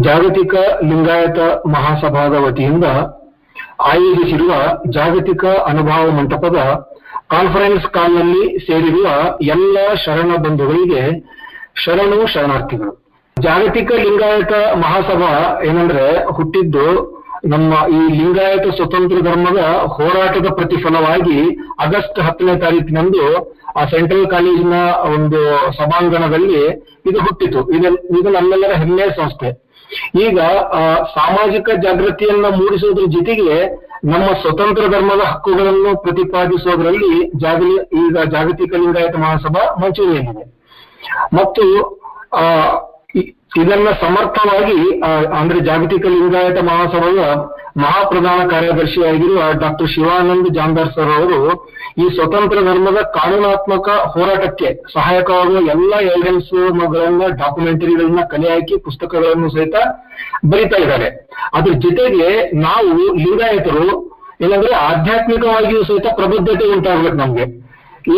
ಜಾಗತಿಕ ಲಿಂಗಾಯತ ಮಹಾಸಭಾದ ವತಿಯಿಂದ ಆಯೋಜಿಸಿರುವ ಜಾಗತಿಕ ಅನುಭವ ಮಂಟಪದ ಕಾನ್ಫರೆನ್ಸ್ ಕಾಲ್ನಲ್ಲಿ ಸೇರಿರುವ ಎಲ್ಲ ಶರಣ ಬಂಧುಗಳಿಗೆ ಶರಣು ಶರಣಾರ್ಥಿಗಳು. ಜಾಗತಿಕ ಲಿಂಗಾಯತ ಮಹಾಸಭಾ ಏನಂದ್ರೆ ಹುಟ್ಟಿದ್ದು ನಮ್ಮ ಈ ಲಿಂಗಾಯತ ಸ್ವತಂತ್ರ ಧರ್ಮದ ಹೋರಾಟದ ಪ್ರತಿಫಲವಾಗಿ ಆಗಸ್ಟ್ ಹತ್ತನೇ ತಾರೀಕಿನಂದು ಆ ಸೆಂಟ್ರಲ್ ಕಾಲೇಜಿನ ಒಂದು ಸಭಾಂಗಣದಲ್ಲಿ ಇದು ಹುಟ್ಟಿತು. ಇದು ಇದು ನಮ್ಮೆಲ್ಲರ ಹೆಮ್ಮೆಯ ಸಂಸ್ಥೆ. ಈಗ ಸಾಮಾಜಿಕ ಜಾಗೃತಿಯನ್ನ ಮೂಡಿಸೋದ್ರ ಜೊತೆಗೆ ನಮ್ಮ ಸ್ವತಂತ್ರ ಧರ್ಮದ ಹಕ್ಕುಗಳನ್ನು ಪ್ರತಿಪಾದಿಸೋದ್ರಲ್ಲಿ ಜಾಗಲಿ, ಈಗ ಜಾಗತಿಕ ಲಿಂಗಾಯತ ಮಹಾಸಭಾ ಮುಂಚೂಣಿಯಲ್ಲಿದೆ ಮತ್ತು, ಆ ಇದನ್ನ ಸಮರ್ಥವಾಗಿ ಅಂದ್ರೆ ಜಾಗತಿಕ ಲಿಂಗಾಯತ ಮಹಾಸಭೆಯ ಮಹಾಪ್ರಧಾನ ಕಾರ್ಯದರ್ಶಿಯಾಗಿರುವ ಡಾಕ್ಟರ್ ಶಿವಾನಂದ್ ಜಾಂದಾರ್ ಸರ್ ಅವರು ಈ ಸ್ವತಂತ್ರ ಧರ್ಮದ ಕಾನೂನಾತ್ಮಕ ಹೋರಾಟಕ್ಕೆ ಸಹಾಯಕವಾಗುವ ಎಲ್ಲ ಎವಿಡೆನ್ಸ್ ಗಳನ್ನ ಡಾಕ್ಯುಮೆಂಟರಿಗಳನ್ನ ಕಲೆ ಹಾಕಿ ಪುಸ್ತಕಗಳನ್ನು ಸಹಿತ ಬರಿತಾ ಇದ್ದಾರೆ. ಅದ್ರ ಜೊತೆಗೆ ನಾವು ಲಿಂಗಾಯತರು, ಏನಂದ್ರೆ ಆಧ್ಯಾತ್ಮಿಕವಾಗಿಯೂ ಸಹಿತ ಪ್ರಬುದ್ಧತೆ ಉಂಟಾಗ್ಬೇಕು ನಮ್ಗೆ.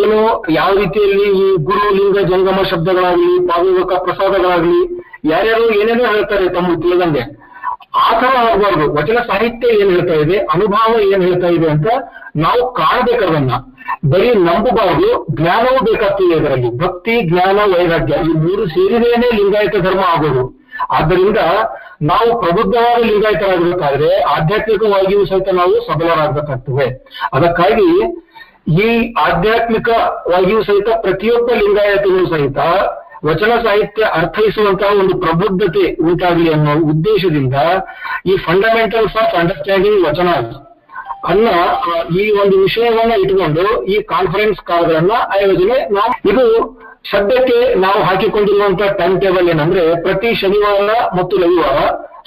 ಏನು ಯಾವ ರೀತಿಯಲ್ಲಿ ಈ ಗುರು ಲಿಂಗ ಜಂಗಮ ಶಬ್ದಗಳಾಗ್ಲಿ ಪಾವಿಕ ಪ್ರಸಾದಗಳಾಗ್ಲಿ ಯಾರ್ಯಾರು ಏನೇನೋ ಹೇಳ್ತಾರೆ ತಮ್ಮ ತಿಳಿದಂಗೆ ಆ ತರ ಆಗ್ಬಾರ್ದು. ವಚನ ಸಾಹಿತ್ಯ ಏನ್ ಹೇಳ್ತಾ ಇದೆ, ಅನುಭವ ಏನ್ ಹೇಳ್ತಾ ಇದೆ ಅಂತ ನಾವು ಕಾಣಬೇಕಾದನ್ನ, ಬರೀ ನಂಬಬಾರ್ದು, ಜ್ಞಾನವೂ ಬೇಕಾಗ್ತದೆ ಇದರಲ್ಲಿ. ಭಕ್ತಿ, ಜ್ಞಾನ, ವೈರಾಗ್ಯ, ಈ ಮೂರು ಸೇರಿದೇನೆ ಲಿಂಗಾಯತ ಧರ್ಮ ಆಗೋದು. ಆದ್ದರಿಂದ ನಾವು ಪ್ರಬುದ್ಧವಾದ ಲಿಂಗಾಯತರಾಗಬೇಕಾದ್ರೆ ಆಧ್ಯಾತ್ಮಿಕವಾಗಿಯೂ ಸಹಿತ ನಾವು ಸಬಲರಾಗಬೇಕಾಗ್ತದೆ. ಅದಕ್ಕಾಗಿ ಈ ಆಧ್ಯಾತ್ಮಿಕವಾಗಿಯೂ ಸಹಿತ ಪ್ರತಿಯೊಬ್ಬ ಲಿಂಗಾಯತನೂ ಸಹಿತ ವಚನ ಸಾಹಿತ್ಯ ಅರ್ಥೈಸುವಂತಹ ಒಂದು ಪ್ರಬುದ್ಧತೆ ಉಂಟಾಗಲಿ ಅನ್ನೋ ಉದ್ದೇಶದಿಂದ ಈ ಫಂಡಮೆಂಟಲ್ಸ್ ಆಫ್ ಅಂಡರ್ಸ್ಟ್ಯಾಂಡಿಂಗ್ ವಚನ ಅನ್ನ ಈ ಒಂದು ವಿಷಯವನ್ನ ಇಟ್ಕೊಂಡು ಈ ಕಾನ್ಫರೆನ್ಸ್ ಕಾಲ್ಗಳನ್ನ ಆಯೋಜನೆ ನಾವು ಇದು ಸದ್ಯಕ್ಕೆ ನಾವು ಹಾಕಿಕೊಂಡಿರುವಂತಹ ಟೈಮ್ ಟೇಬಲ್ ಏನಂದ್ರೆ ಪ್ರತಿ ಶನಿವಾರ ಮತ್ತು ರವಿವಾರ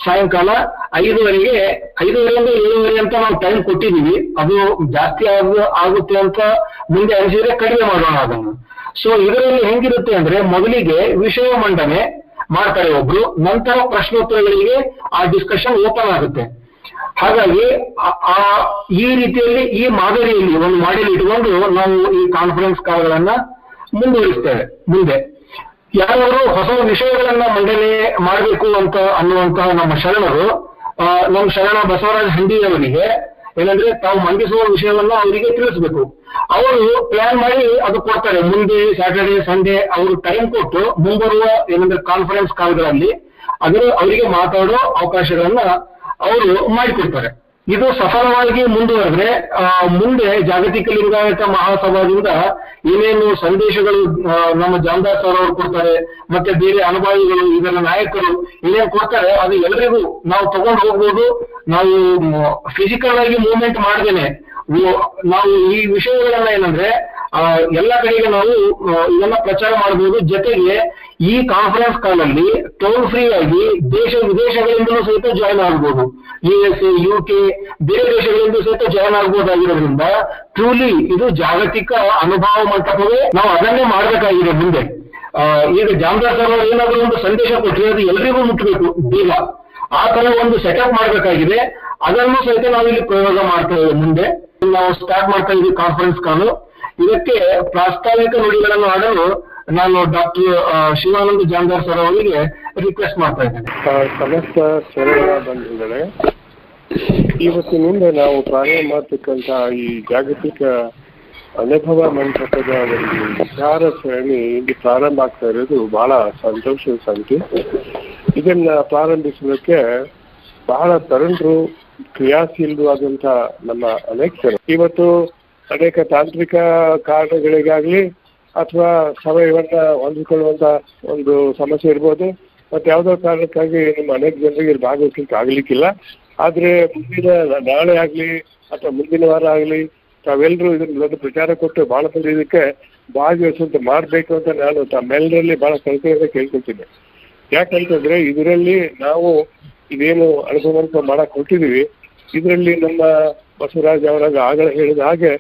ಸಾಯಂಕಾಲ ಐದುವರೆಗೆ ಐದುವರೆಯಿಂದ ಏಳುವರೆ ಅಂತ ನಾವು ಟೈಮ್ ಕೊಟ್ಟಿದ್ದೀವಿ. ಅದು ಜಾಸ್ತಿ ಆಗ ಆಗುತ್ತೆ ಅಂತ ಮುಂದೆ ಅನಿಸಿದ್ರೆ ಕಡಿಮೆ ಮಾಡೋಣ ಅದನ್ನು. ಸೊ ಇದರಲ್ಲಿ ಹೆಂಗಿರುತ್ತೆ ಅಂದ್ರೆ ಮೊದಲಿಗೆ ವಿಷಯ ಮಂಡನೆ ಮಾಡ್ತಾರೆ ಒಬ್ರು, ನಂತರ ಪ್ರಶ್ನೋತ್ತರಗಳಿಗೆ ಆ ಡಿಸ್ಕಷನ್ ಓಪನ್ ಆಗುತ್ತೆ. ಹಾಗಾಗಿ ಆ- ಈ ರೀತಿಯಲ್ಲಿ ಈ ಮಾದರಿಯಲ್ಲಿ ಒಂದು ಮಾಡೆಲ್ ಇಟ್ಕೊಂಡು ನಾವು ಈ ಕಾನ್ಫರೆನ್ಸ್ ಕಾಲ್ಗಳನ್ನ ಮುಂದುವರಿಸ್ತೇವೆ, ಮುಂದೆ. ಯಾರಾದರೂ ಹೊಸ ವಿಷಯಗಳನ್ನ ಮಂಡನೆ ಮಾಡಬೇಕು ಅಂತ ಅನ್ನುವಂತಹ ನಮ್ಮ ಶರಣರು ನಮ್ಮ ಶರಣ ಬಸವರಾಜ ಹಂಡಿಯವರಿಗೆ ಏನಂದ್ರೆ ತಾವು ಮಂಡಿಸುವ ವಿಷಯವನ್ನ ಅವರಿಗೆ ತಿಳಿಸ್ಬೇಕು. ಅವರು ಪ್ಲಾನ್ ಮಾಡಿ ಅದು ಕೊಡ್ತಾರೆ. ಮುಂದೆ ಸ್ಯಾಟರ್ಡೆ ಸಂಡೇ ಅವರು ಟೈಮ್ ಕೊಟ್ಟು ಮುಂಬರುವ ಏನಂದ್ರೆ ಕಾನ್ಫರೆನ್ಸ್ ಕಾಲ್ಗಳಲ್ಲಿ ಅದರ ಅವರಿಗೆ ಮಾತಾಡೋ ಅವಕಾಶಗಳನ್ನ ಅವರು ಮಾಡಿಕೊಡ್ತಾರೆ. ಇದು ಸಫಲವಾಗಿ ಮುಂದುವರೆದ್ರೆ ಮುಂದೆ ಜಾಗತಿಕ ಲಿಂಗಾಯತ ಮಹಾಸಭಾದಿಂದ ಏನೇನು ಸಂದೇಶಗಳು ನಮ್ಮ ಜಾಮದಾಸ್ ಸರ್ ಅವರು ಕೊಡ್ತಾರೆ, ಮತ್ತೆ ಬೇರೆ ಅನುಭವಿಗಳು ಇದರ ನಾಯಕರು ಏನೇನು ಕೊಡ್ತಾರೆ, ಅದು ಎಲ್ಲರಿಗೂ ನಾವು ತಗೊಂಡು ಹೋಗ್ಬೋದು. ನಾವು ಫಿಸಿಕಲ್ ಆಗಿ ಮೂವ್ಮೆಂಟ್ ಮಾಡ್ದೇನೆ. ನಾವು ಈ ವಿಷಯಗಳನ್ನ ಏನಂದ್ರೆ ಆ, ಎಲ್ಲ ಕಡೆಗೆ ನಾವು ಇದನ್ನ ಪ್ರಚಾರ ಮಾಡಬಹುದು ಜೊತೆಗೆ ಈ ಕಾನ್ಫರೆನ್ಸ್ ಕಾಲ್ ಅಲ್ಲಿ ಟೋಲ್ ಫ್ರೀ ಆಗಿ ದೇಶ ವಿದೇಶಗಳಿಂದಲೂ ಸಹಿತ ಜಾಯ್ನ್ ಆಗ್ಬೋದು. U S A U K ಬೇರೆ ದೇಶಗಳಿಂದ ಸಹಿತ ಜಾಯ್ನ್ ಆಗ್ಬೋದಾಗಿರೋದ್ರಿಂದ ಟ್ರೂಲಿ ಇದು ಜಾಗತಿಕ ಅನುಭವ ಮಂಟಪವೇ ನಾವು ಅದನ್ನೇ ಮಾಡಬೇಕಾಗಿದೆ ಮುಂದೆ. ಈಗ ಜಾಮದಾರ್ ಸರ್ ಏನಾದರೂ ಒಂದು ಸಂದೇಶ ಕೊಟ್ಟರೆ ಅದು ಎಲ್ರಿಗೂ ಮುಟ್ಟಬೇಕು ಬೇಗ. ಆ ತರ ಒಂದು ಸೆಟಪ್ ಮಾಡಬೇಕಾಗಿದೆ. ಅದನ್ನು ಸಹಿತ ನಾವು ಇಲ್ಲಿ ಪ್ರಯೋಗ ಮಾಡ್ತಾ ಇದ್ದೇವೆ. ಮುಂದೆ ನಾವು ಸ್ಟಾರ್ಟ್ ಮಾಡ್ತಾ ಇದ್ದೀವಿ ಕಾನ್ಫರೆನ್ಸ್ ಕಾಲ್ ಇದಕ್ಕೆ ಪ್ರಾಸ್ತಾವಿಕ ನುಡಿಗಳನ್ನು ಆಡಲು ನಾನು ಡಾಕ್ಟರ್ ಶಿವಾನಂದ ಜಾಂಗಾರ್ ಸರ್ ಅವರಿಗೆ ರಿಕ್ವೆಸ್ಟ್ ಮಾಡ್ತಾ ಇದ್ದೇನೆ. ಸಮಸ್ತ ಶರಣ ಬಂಧುಗಳೇ ಇವತ್ತಿನಿಂದ ನಾವು ಪ್ರಾರಂಭ ಮಾಡ್ತಕ್ಕಂತಹ ಈ ಜಾಗತಿಕ ಅನುಭವ ಮಂಟಪದ ಒಂದು ವಿಚಾರ ಸರಣಿ ಇಲ್ಲಿ ಪ್ರಾರಂಭ ಆಗ್ತಾ ಇರೋದು ಬಹಳ ಸಂತೋಷದ ಸಂಖ್ಯೆ ಇದನ್ನ ಪ್ರಾರಂಭಿಸಲಿಕ್ಕೆ ಬಹಳ ತರುಣರು, ಕ್ರಿಯಾಶೀಲರು ಆದಂತ ನಮ್ಮ ಅನೇಕ ಜನ ಇವತ್ತು ಅನೇಕ ತಾಂತ್ರಿಕ ಕಾರಣಗಳಿಗಾಗ್ಲಿ ಅಥವಾ ಸಮಯವನ್ನ ಹೊಂದಿಕೊಳ್ಳುವಂತ ಒಂದು ಸಮಸ್ಯೆ ಇರ್ಬೋದು. ಮತ್ತೆ ಯಾವ್ದೋ ಕಾರಣಕ್ಕಾಗಿ ನಿಮ್ಮ ಅನೇಕ ಜನರಿಗೆ ಭಾಗವಹಿಸ್ಲಿಕ್ಕೆ ಆಗ್ಲಿಕ್ಕಿಲ್ಲ. ಆದ್ರೆ ಮುಂದಿನ ನಾಳೆ ಆಗ್ಲಿ, ಅಥವಾ ಮುಂದಿನ ವಾರ ಆಗ್ಲಿ ತಾವೆಲ್ಲರೂ ಇದನ್ನ ದೊಡ್ಡ ಪ್ರಚಾರ ಕೊಟ್ಟು ಬಹಳ ಮಂದಿ ಇದಕ್ಕೆ ಭಾಗವಹಿಸುವಂತೆ ಮಾಡಬೇಕು ಅಂತ ನಾನು ತಮ್ಮೆಲ್ಲರಲ್ಲಿ ಬಹಳ ಕಲ್ಪನೆ ಕೇಳ್ಕೊಳ್ತೀನಿ. ಯಾಕಂತಂದ್ರೆ ಇದರಲ್ಲಿ ನಾವು ಇದೇನು ಅನುಭವ ಮಾಡಕ್ ಕೊಟ್ಟಿದೀವಿ ಇದರಲ್ಲಿ ನಮ್ಮ ಬಸವರಾಜ್ ಅವರಾಗ ಆಗಲೇ ಹೇಳಿದ ಹಾಗೆ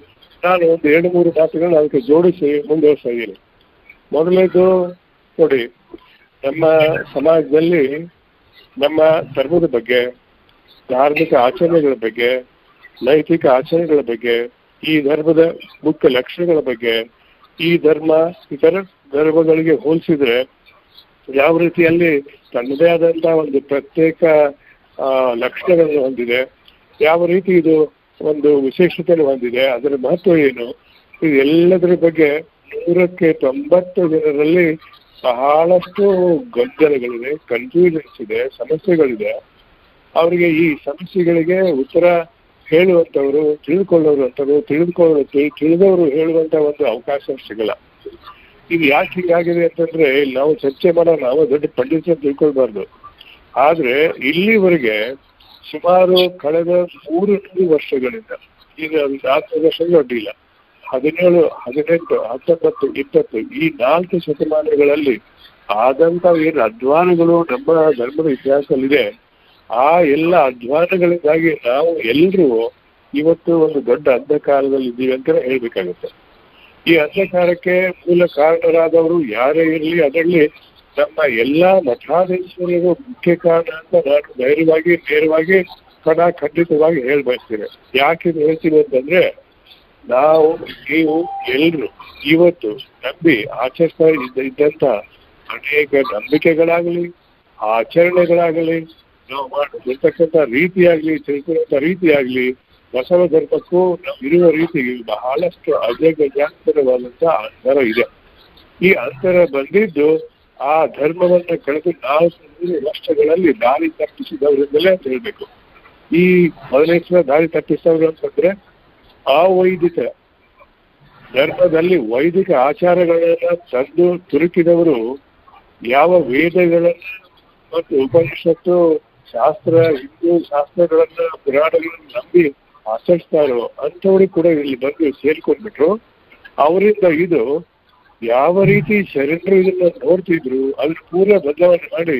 ನಾನು ಒಂದು ಎರಡು ಮೂರು ಮಾತುಗಳನ್ನ ಅದಕ್ಕೆ ಜೋಡಿಸಿ ಮುಂದುವರಿಸ್ತಾ ಇದ್ದೀನಿ. ಮೊದಲನೇದು ನೋಡಿ, ನಮ್ಮ ಸಮಾಜದಲ್ಲಿ ನಮ್ಮ ಧರ್ಮದ ಬಗ್ಗೆ, ಧಾರ್ಮಿಕ ಆಚರಣೆಗಳ ಬಗ್ಗೆ, ನೈತಿಕ ಆಚರಣೆಗಳ ಬಗ್ಗೆ ಈ ಧರ್ಮದ ಮುಖ್ಯ ಲಕ್ಷಣಗಳ ಬಗ್ಗೆ ಈ ಧರ್ಮ ಇತರ ಧರ್ಮಗಳಿಗೆ ಹೋಲಿಸಿದ್ರೆ ಯಾವ ರೀತಿಯಲ್ಲಿ ತನ್ನದೇ ಆದಂತಹ ಒಂದು ಪ್ರತ್ಯೇಕ ಲಕ್ಷಣಗಳನ್ನು ಹೊಂದಿದೆ, ಯಾವ ರೀತಿ ಇದು ಒಂದು ವಿಶೇಷತೆಯನ್ನು ಹೊಂದಿದೆ, ಅದರ ಮಹತ್ವ ಏನು, ಇದು ಎಲ್ಲದರ ಬಗ್ಗೆ ನೂರಕ್ಕೆ ತೊಂಬತ್ತು ಜನರಲ್ಲಿ ಬಹಳಷ್ಟು ಗೊಂದಲಗಳಿವೆ ಕನ್ಫ್ಯೂಷನ್ಸ್ ಇದೆ, ಸಮಸ್ಯೆಗಳಿದೆ. ಅವರಿಗೆ ಈ ಸಮಸ್ಯೆಗಳಿಗೆ ಉತ್ತರ ಹೇಳುವಂತವರು ತಿಳ್ಕೊಳ್ಳೋರು ಅಂತವರು ತಿಳಿದುಕೊಳ್ಳೋ ತಿಳಿದವರು ಹೇಳುವಂತ ಒಂದು ಅವಕಾಶ ಸಿಗಲ್ಲ. ಇದು ಯಾಕೆ ಹೀಗಾಗಿದೆ ಅಂತಂದ್ರೆ, ನಾವು ಚರ್ಚೆ ಮಾಡೋ ನಾವು ದೊಡ್ಡ ಪಂಡಿತ ತಿಳ್ಕೊಳ್ಬಾರ್ದು. ಆದ್ರೆ ಇಲ್ಲಿವರೆಗೆ ಸುಮಾರು ಕಳೆದ ಮೂರು ವರ್ಷಗಳಿಂದ, ಈಗ ನಾಲ್ಕು ವರ್ಷಗಳು ಅಡ್ಡಿಲ್ಲ ಹದಿನೇಳು, ಹದಿನೆಂಟು, ಹತ್ತೊಂಬತ್ತು, ಇಪ್ಪತ್ತು, ಈ ನಾಲ್ಕು ಶತಮಾನಗಳಲ್ಲಿ ಆದಂತ ಏನು ಅಧ್ವಾನಗಳು ನಮ್ಮ ಧರ್ಮದ ಇತಿಹಾಸದಲ್ಲಿದೆ. ಆ ಎಲ್ಲ ಅಧ್ವಾನಗಳಿಂದಾಗಿ ನಾವು ಎಲ್ಲರೂ ಇವತ್ತು ಒಂದು ದೊಡ್ಡ ಅಂಧಕಾರದಲ್ಲಿ ಇದ್ದೀವಿ ಅಂತ ಹೇಳ್ಬೇಕಾಗುತ್ತೆ. ಈ ಅಂಧಕಾರಕ್ಕೆ ಮೂಲ ಕಾರಣರಾದವರು ಯಾರೇ ಇರಲಿ, ಅದರಲ್ಲಿ ನಮ್ಮ ಎಲ್ಲಾ ಮಠಾಧೀಶರಿಗೂ ಮುಖ್ಯ ಕಾರಣ ಅಂತ ನಾನು ಧೈರ್ಯವಾಗಿ, ನೇರವಾಗಿ ಕಣ ಖಂಡಿತವಾಗಿ ಹೇಳ್ಬಯಸ್ತೀನಿ. ಯಾಕೆ ಇದು ಹೇಳ್ತೀನಿ ಅಂತಂದ್ರೆ, ನಾವು, ನೀವು ಎಲ್ರು ಇವತ್ತು ನಂಬಿ ಆಚರಿಸ್ತಾ ಇದ್ದ ಇದ್ದಂತ ಅನೇಕ ನಂಬಿಕೆಗಳಾಗಲಿ, ಆಚರಣೆಗಳಾಗಲಿ ನಾವು ಮಾಡಿರ್ತಕ್ಕಂಥ ರೀತಿಯಾಗ್ಲಿ ತಿಳ್ಕೊಳ್ಳುವಂತ ರೀತಿಯಾಗ್ಲಿ, ಬಸವ ಧರ್ಮಕ್ಕೂ ಇರುವ ರೀತಿ ಬಹಳಷ್ಟು ಅಜಗಜಾಂತರವಾದಂಥ ಅಂತರ ಇದೆ. ಈ ಅಂತರ ಬಂದಿದ್ದು ಆ ಧರ್ಮವನ್ನ ಕಳೆದು ನಾಲ್ಕು ರಾಷ್ಟ್ರಗಳಲ್ಲಿ ದಾರಿ ತಪ್ಪಿಸಿದವರಿಂದಲೇ ಅಂತ ಹೇಳ್ಬೇಕು. ಈ ಮೊದಲನೇ ದಾರಿ ತಪ್ಪಿಸಿದವರು ಅಂತಂದ್ರೆ ಅವೈದಿಕ ಧರ್ಮದಲ್ಲಿ ವೈದಿಕ ಆಚಾರಗಳನ್ನ ತಂದು ತುರುಕಿದವರು ಯಾವ ವೇದಗಳನ್ನ ಮತ್ತು ಉಪನಿಷತ್ತು ಶಾಸ್ತ್ರ, ಹಿಂದೂ ಶಾಸ್ತ್ರಗಳನ್ನ ಪುರಾಣಗಳನ್ನ ನಂಬಿ ಆಚರಿಸ್ತಾರೋ ಅಂಥವ್ರಿಗೆ ಕೂಡ ಇಲ್ಲಿ ಬಂದು ಸೇರ್ಕೊಂಡ್ಬಿಟ್ರು. ಅವರಿಂದ ಇದು ಯಾವ ರೀತಿ ಶರಣರು ಇದನ್ನ ನೋಡ್ತಿದ್ರು, ಅದ್ರ ಪೂರ್ವ ಬದಲಾವಣೆ ಮಾಡಿ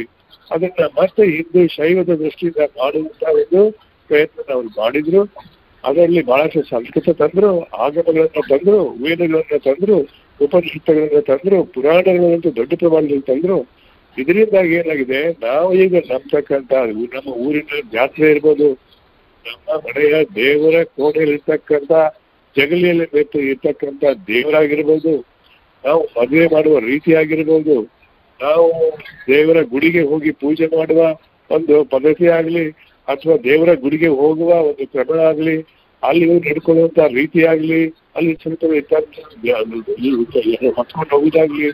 ಅದನ್ನ ಮತ್ತೆ ಹಿಂದೂ ಶೈವದ ದೃಷ್ಟಿಯಿಂದ ಮಾಡುವಂತ ಒಂದು ಪ್ರಯತ್ನ ಅವ್ರು ಮಾಡಿದ್ರು. ಅದರಲ್ಲಿ ಬಹಳಷ್ಟು ಸಂಸ್ಕೃತ ತಂದ್ರು, ಆಗಮಗಳನ್ನ ತಂದ್ರು, ವೇದಗಳನ್ನ ತಂದ್ರು, ಉಪನಿಷತ್ತುಗಳನ್ನ ತಂದ್ರು ಪುರಾಣಗಳನ್ನಂತೂ ದೊಡ್ಡ ಪ್ರಮಾಣದಲ್ಲಿ ತಂದ್ರು. ಇದರಿಂದಾಗಿ ಏನಾಗಿದೆ, ನಾವು ಈಗ ನಂಬತಕ್ಕಂತ ನಮ್ಮ ಊರಿನ ಜಾತ್ರೆ ಇರ್ಬೋದು, ನಮ್ಮ ಮನೆಯ ದೇವರ ಕೋಣೆಯಲ್ಲಿರ್ತಕ್ಕಂಥ, ಜಗಲಿಯಲ್ಲಿ ಬೆಟ್ಟು ಇರ್ತಕ್ಕಂಥ ದೇವರಾಗಿರ್ಬೋದು, ನಾವು ಮದುವೆ ಮಾಡುವ ರೀತಿಯಾಗಿರ್ಬೋದು, ನಾವು ದೇವರ ಗುಡಿಗೆ ಹೋಗಿ ಪೂಜೆ ಮಾಡುವ ಒಂದು ಪದ್ಧತಿ ಆಗ್ಲಿ, ಅಥವಾ ದೇವರ ಗುಡಿಗೆ ಹೋಗುವ ಒಂದು ಕ್ರಮ ಆಗ್ಲಿ, ಅಲ್ಲಿ ನಡ್ಕೊಳ್ಳುವಂತ ರೀತಿ ಆಗ್ಲಿ ಅಲ್ಲಿ ಸ್ವಲ್ಪ ಹೊತ್ಕೊಂಡು ಹೋಗುದಾಗ್ಲಿ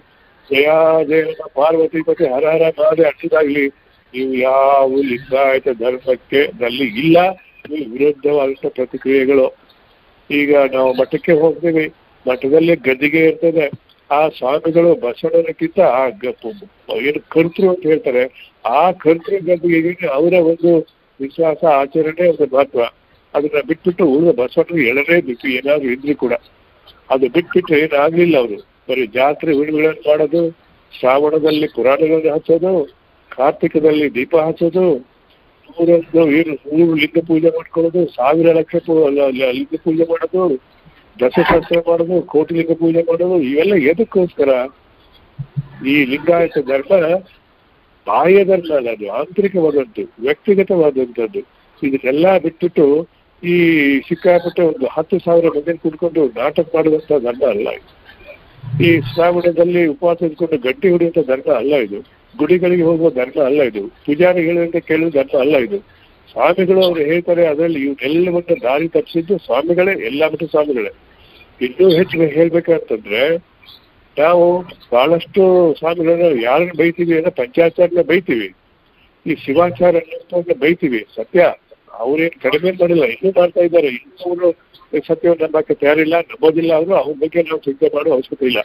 ಜಯ ಜಯ, ಪಾರ್ವತಿ ಪತಿ, ಹರ ಹರ ಮಾದೆ ಅಟ್ಟಿದಾಗ್ಲಿ ನೀವು ಯಾವ ಲಿಂಗಾಯತ ಧರ್ಮಕ್ಕೆ ನಲ್ಲಿ ಇಲ್ಲ, ನೀವು ವಿರುದ್ಧವಾದಂತ ಪ್ರತಿಕ್ರಿಯೆಗಳು. ಈಗ ನಾವು ಮಠಕ್ಕೆ ಹೋಗ್ತೀವಿ, ಮಠದಲ್ಲಿ ಗದ್ದಿಗೆ ಇರ್ತದೆ. ಆ ಸ್ವಾಮಿಗಳು ಬಸವಣ್ಣನಕ್ಕಿಂತ ಆ ಏನು ಕರ್ತೃ ಅಂತ ಹೇಳ್ತಾರೆ. ಆ ಕರ್ತೃ ಗದ್ದಿಗೆ ಅವರ ಒಂದು ವಿಶ್ವಾಸ, ಆಚರಣೆ, ಒಂದು ಮಹತ್ವ. ಅದನ್ನ ಬಿಟ್ಬಿಟ್ಟು ಉಳಿದ ಬಸವಣ್ಣ ಎಳರೇ ಬಿಟ್ಟು ಏನಾದ್ರು ಇದ್ರು ಕೂಡ. ಅದು ಬಿಟ್ಬಿಟ್ಟು ಏನಾಗ್ಲಿಲ್ಲ ಅವರು. ಬರೀ ಜಾತ್ರೆ ಹುಡುಗಳನ್ನು ಮಾಡೋದು ಶ್ರಾವಣದಲ್ಲಿ ಪುರಾಣಗಳನ್ನು ಹಚ್ಚೋದು, ಕಾರ್ತಿಕದಲ್ಲಿ ದೀಪ ಹಚ್ಚೋದು ನೂರು ಲಿಂಗ ಪೂಜೆ ಮಾಡ್ಕೊಳ್ಳೋದು, ಸಾವಿರ ಲಕ್ಷ ಲಿಂಗ ಪೂಜೆ ಮಾಡೋದು ದಶಶಾಸ್ತ್ರ ಮಾಡೋದು, ಕೋಟಿ ಲಿಂಗ ಪೂಜೆ ಮಾಡೋದು, ಇವೆಲ್ಲ ಎದಕ್ಕೋಸ್ಕರ ಈ ಲಿಂಗಾಯತ ಧರ್ಮ ಬಾಹ್ಯ ಧರ್ಮ ಅಲ್ಲ, ಅದು ಆಂತರಿಕವಾದದ್ದು, ವ್ಯಕ್ತಿಗತವಾದಂಥದ್ದು. ಇದನ್ನೆಲ್ಲ ಬಿಟ್ಬಿಟ್ಟು ಈ ಸಿಕ್ಕಾಪಟ್ಟೆ ಒಂದು ಹತ್ತು ಸಾವಿರ ಮಂದಿ ಕುಡ್ಕೊಂಡು ನಾಟಕ ಮಾಡುವಂತ ಧರ್ಮ ಅಲ್ಲ ಈ ಶ್ರಾವಣದಲ್ಲಿ ಉಪವಾಸ ಇದ್ಕೊಂಡು ಗಟ್ಟಿ ಹೊಡೆಯುವಂತ ಧರ್ಮ ಅಲ್ಲ ಇದು. ಗುಡಿಗಳಿಗೆ ಹೋಗುವ ಧರ್ಮ ಅಲ್ಲ ಇದು. ಪೂಜಾರಿ ಹೇಳುವಂತ ಕೇಳುವ ಧರ್ಮ ಅಲ್ಲ ಇದು. ಸ್ವಾಮಿಗಳು ಅವರು ಹೇಳ್ತಾರೆ, ಅದರಲ್ಲಿ ಇವನ್ನೆಲ್ಲವನ್ನ ದಾರಿ ತಪ್ಪಿಸಿದ್ದು ಸ್ವಾಮಿಗಳೇ, ಎಲ್ಲಾ ಮಠ ಸ್ವಾಮಿಗಳೇ. ಇನ್ನೂ ಹೆಚ್ಚು ಹೇಳ್ಬೇಕಂತಂದ್ರೆ, ನಾವು ಬಹಳಷ್ಟು ಸ್ವಾಮಿಗಳನ್ನ ಯಾರನ್ನ ಬೈತೀವಿ ಅಂದ್ರೆ ಪಂಚಾಚಾರ್ಯ ಬೈತೀವಿ. ಈ ಶಿವಾಚಾರ ಬೈತೀವಿ, ಸತ್ಯ. ಅವ್ರೇನ್ ಕಡಿಮೆ ಮಾಡಿಲ್ಲ, ಇನ್ನೂ ಮಾಡ್ತಾ ಇದ್ದಾರೆ. ಇನ್ನೂ ಅವರು ಸತ್ಯವನ್ನು ನಂಬಕ್ಕೆ ತಯಾರಿಲ್ಲ ನಂಬೋದಿಲ್ಲ ಅವರು ಅವ್ರ ಬಗ್ಗೆ ನಾವು ಚಿಂತೆ ಮಾಡೋ ಅವಶ್ಯಕತೆ ಇಲ್ಲ.